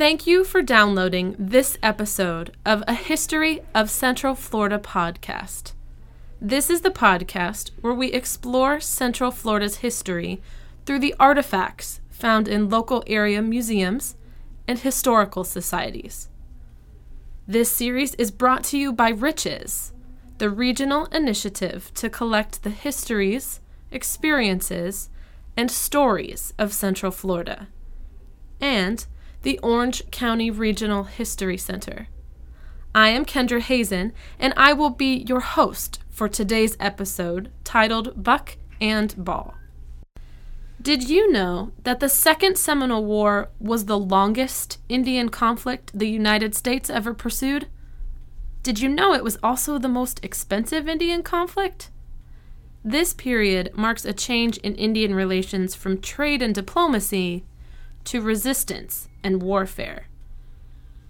Thank you for downloading this episode of A History of Central Florida podcast. This is the podcast where we explore Central Florida's history through the artifacts found in local area museums and historical societies. This series is brought to you by Riches, the regional initiative to collect the histories, experiences, and stories of Central Florida, and the Orange County Regional History Center. I am Kendra Hazen, and I will be your host for today's episode titled Buck and Ball. Did you know that the Second Seminole War was the longest Indian conflict the United States ever pursued? Did you know it was also the most expensive Indian conflict? This period marks a change in Indian relations from trade and diplomacy to resistance and warfare.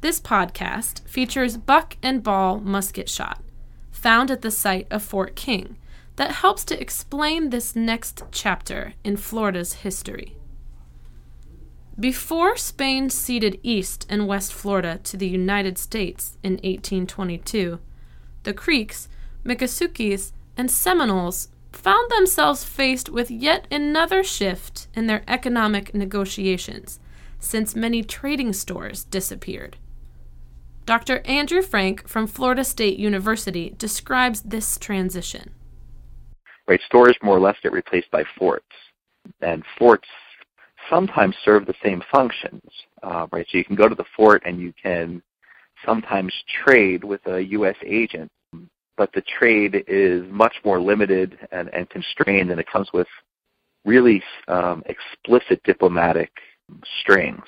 This podcast features buck and ball musket shot, found at the site of Fort King, that helps to explain this next chapter in Florida's history. Before Spain ceded East and West Florida to the United States in 1822, the Creeks, Miccosukee, and Seminoles found themselves faced with yet another shift in their economic negotiations since many trading stores disappeared. Dr. Andrew Frank from Florida State University describes this transition. Right, stores more or less get replaced by forts, and forts sometimes serve the same functions. Uh, right, so you can go to the fort and you can sometimes trade with a U.S. agent but the trade is much more limited and, and constrained, and it comes with really um, explicit diplomatic strings,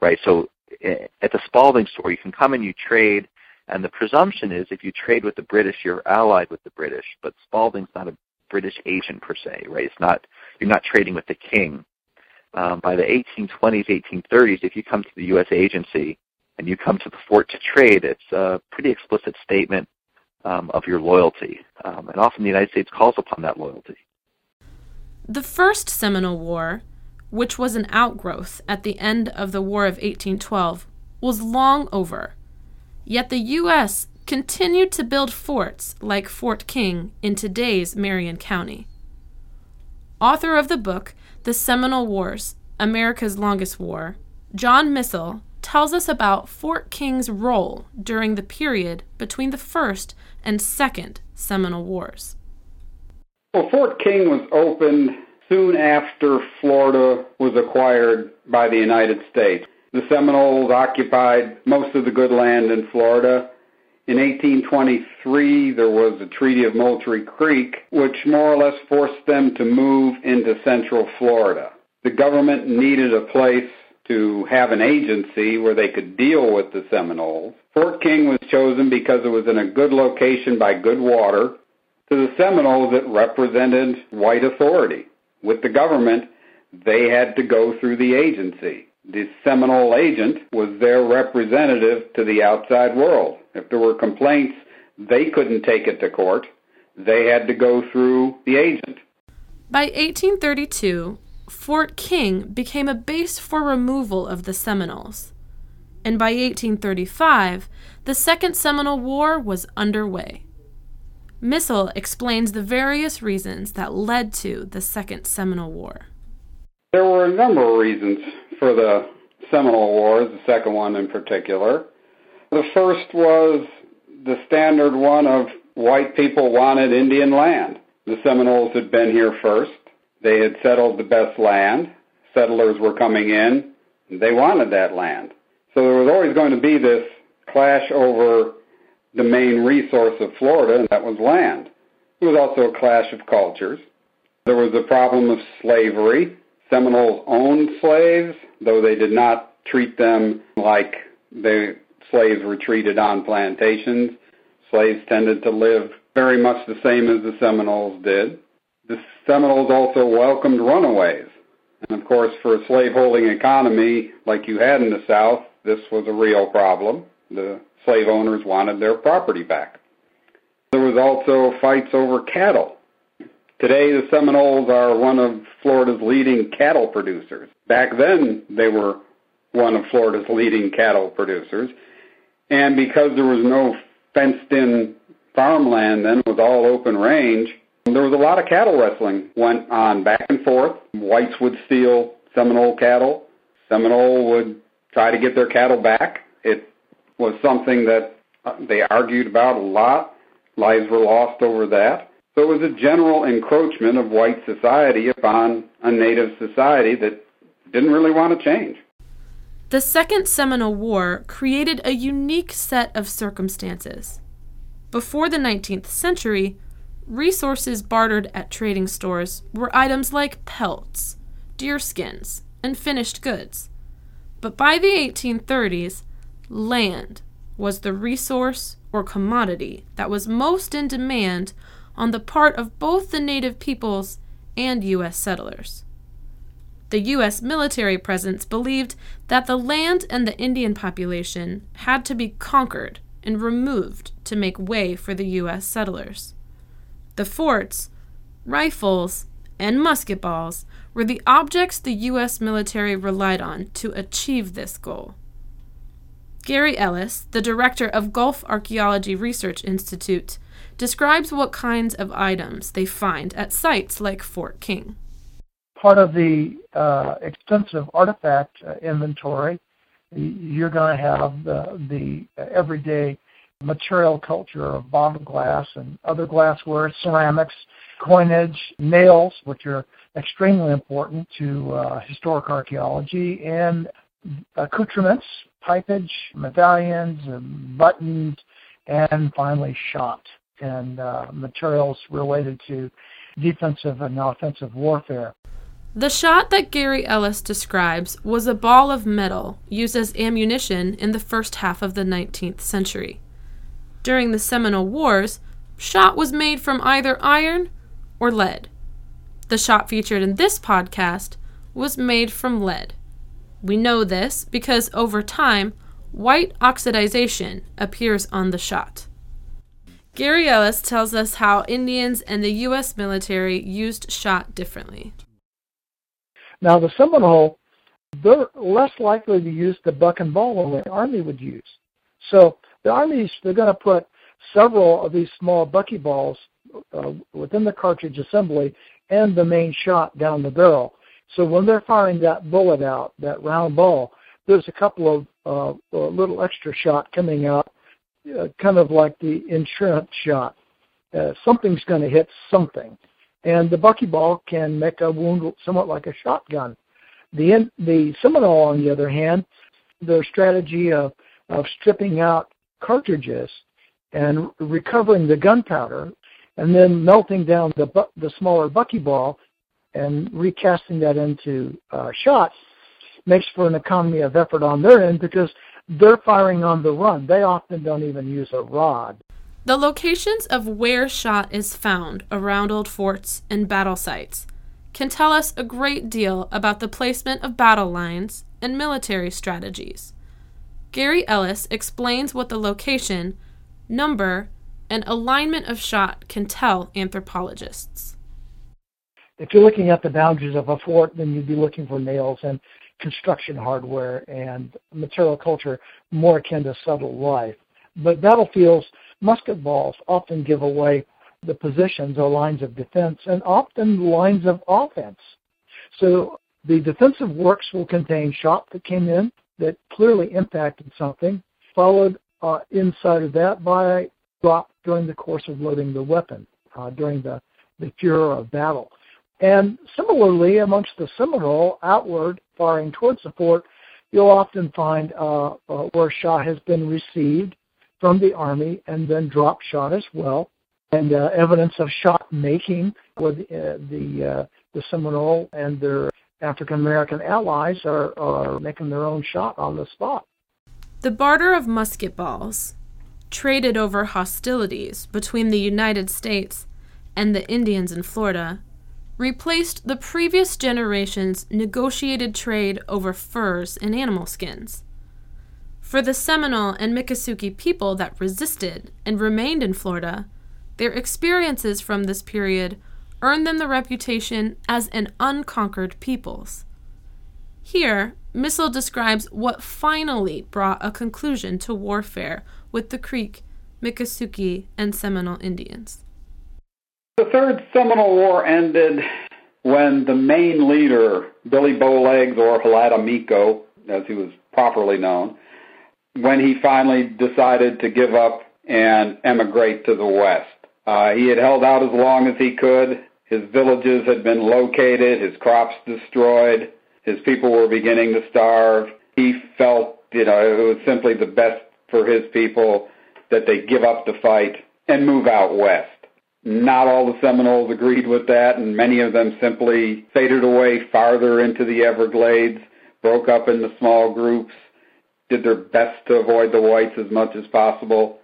right? So eh, at the Spalding store, you can come and you trade, and the presumption is if you trade with the British, you're allied with the British. But Spalding's not a British agent per se, right? It's not you're not trading with the king. Um, by the 1820s, 1830s, if you come to the U.S. agency and you come to the fort to trade, it's a pretty explicit statement um, of your loyalty. Um, and often the United States calls upon that loyalty. The First Seminole War, which was an outgrowth at the end of the War of 1812, was long over. Yet the U.S. continued to build forts like Fort King in today's Marion County. Author of the book, The Seminole Wars America's Longest War, John Missal tells us about Fort King's role during the period between the First and Second Seminole Wars. Well, Fort King was opened soon after Florida was acquired by the United States. The Seminoles occupied most of the good land in Florida. In 1823, there was the Treaty of Moultrie Creek, which more or less forced them to move into central Florida. The government needed a place to have an agency where they could deal with the Seminoles. Fort King was chosen because it was in a good location by good water. To the Seminoles, it represented white authority. With the government, they had to go through the agency. The Seminole agent was their representative to the outside world. If there were complaints, they couldn't take it to court. They had to go through the agent. By 1832, Fort King became a base for removal of the Seminoles. And by 1835, the Second Seminole War was underway. Missal explains the various reasons that led to the Second Seminole War. There were a number of reasons for the Seminole Wars, the second one in particular. The first was the standard one of white people wanted Indian land. The Seminoles had been here first. They had settled the best land. Settlers were coming in. They wanted that land. So there was always going to be this clash over the main resource of Florida, and that was land. It was also a clash of cultures. There was the problem of slavery. Seminoles owned slaves, though they did not treat them like the slaves were treated on plantations. Slaves tended to live very much the same as the Seminoles did. The Seminoles also welcomed runaways. And of course, for a slaveholding economy like you had in the South, this was a real problem. The slave owners wanted their property back. There was also fights over cattle. Today, the Seminoles are one of Florida's leading cattle producers. Back then, they were one of Florida's leading cattle producers. And because there was no fenced in farmland then, it was all open range, there was a lot of cattle wrestling went on back and forth. Whites would steal Seminole cattle. Seminole would try to get their cattle back. It was something that uh, they argued about a lot. Lives were lost over that. So it was a general encroachment of white society upon a native society that didn't really want to change. The Second Seminole War created a unique set of circumstances. Before the 19th century, resources bartered at trading stores were items like pelts, deerskins, and finished goods. But by the 1830s, land was the resource or commodity that was most in demand on the part of both the native peoples and U.S. settlers. The U.S. military presence believed that the land and the Indian population had to be conquered and removed to make way for the U.S. settlers. The forts, rifles, and musket balls were the objects the U.S. military relied on to achieve this goal. Gary Ellis, the director of Gulf Archaeology Research Institute, describes what kinds of items they find at sites like Fort King. Part of the uh, extensive artifact uh, inventory, you're going to have the, the everyday material culture of bottled glass and other glassware, ceramics, coinage, nails, which are extremely important to uh, historic archaeology, and accoutrements, pipage, medallions, buttons, and finally shot and uh, materials related to defensive and offensive warfare. The shot that Gary Ellis describes was a ball of metal used as ammunition in the first half of the 19th century. During the Seminole Wars, shot was made from either iron or lead. The shot featured in this podcast was made from lead. We know this because over time, white oxidization appears on the shot. Gary Ellis tells us how Indians and the U.S. military used shot differently. Now, the Seminole, they're less likely to use the buck and ball than the Army would use. So the Army's, they're going to put several of these small buckyballs uh, within the cartridge assembly and the main shot down the barrel. So when they're firing that bullet out, that round ball, there's a couple of uh, little extra shot coming out, uh, kind of like the insurance shot. Uh, something's going to hit something, and the buckyball can make a wound somewhat like a shotgun. The the Seminole, on the other hand, their strategy of of stripping out cartridges and recovering the gunpowder, and then melting down the bu- the smaller buckyball and recasting that into uh, shots makes for an economy of effort on their end because they're firing on the run. They often don't even use a rod. The locations of where shot is found around old forts and battle sites can tell us a great deal about the placement of battle lines and military strategies. Gary Ellis explains what the location, number, and alignment of shot can tell anthropologists if you're looking at the boundaries of a fort, then you'd be looking for nails and construction hardware and material culture more akin to subtle life. But battlefields, musket balls often give away the positions or lines of defense and often lines of offense. So the defensive works will contain shot that came in that clearly impacted something, followed uh, inside of that by drop during the course of loading the weapon uh, during the, the furor of battle. And similarly, amongst the Seminole, outward, firing towards the fort, you'll often find uh, uh, where shot has been received from the Army and then drop shot as well, and uh, evidence of shot making with uh, the the Seminole and their African American allies are, are making their own shot on the spot. The barter of musket balls, traded over hostilities between the United States and the Indians in Florida, replaced the previous generation's negotiated trade over furs and animal skins. For the Seminole and Miccosukee people that resisted and remained in Florida, their experiences from this period earned them the reputation as an unconquered peoples. Here, Missal describes what finally brought a conclusion to warfare with the Creek, Miccosukee, and Seminole Indians. The Third Seminole War ended when the main leader, Billy Bowlegs or Haladamiko, as he was properly known, when he finally decided to give up and emigrate to the west. Uh, he had held out as long as he could. His villages had been located, his crops destroyed, his people were beginning to starve. He felt, you know, it was simply the best for his people that they give up the fight and move out west. Not all the Seminoles agreed with that, and many of them simply faded away farther into the Everglades, broke up into small groups, did their best to avoid the whites as much as possible.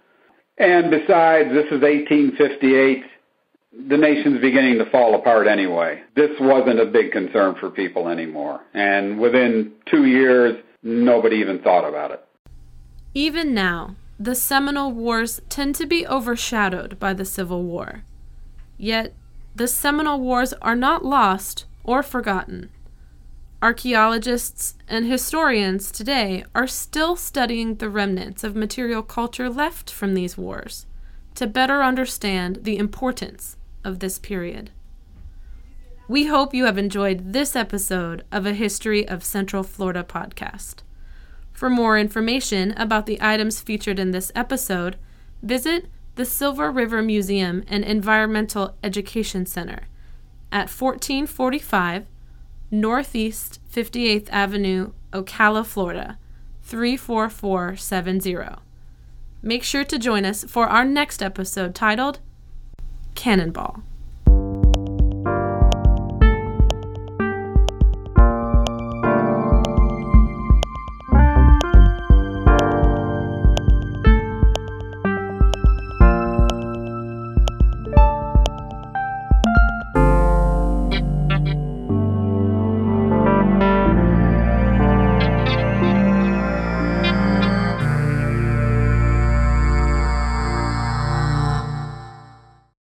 And besides, this is 1858. The nation's beginning to fall apart anyway. This wasn't a big concern for people anymore. And within two years, nobody even thought about it. Even now, the Seminole Wars tend to be overshadowed by the Civil War. Yet, the Seminole Wars are not lost or forgotten. Archaeologists and historians today are still studying the remnants of material culture left from these wars to better understand the importance of this period. We hope you have enjoyed this episode of a History of Central Florida podcast. For more information about the items featured in this episode, visit the Silver River Museum and Environmental Education Center at 1445 Northeast 58th Avenue, Ocala, Florida 34470. Make sure to join us for our next episode titled Cannonball.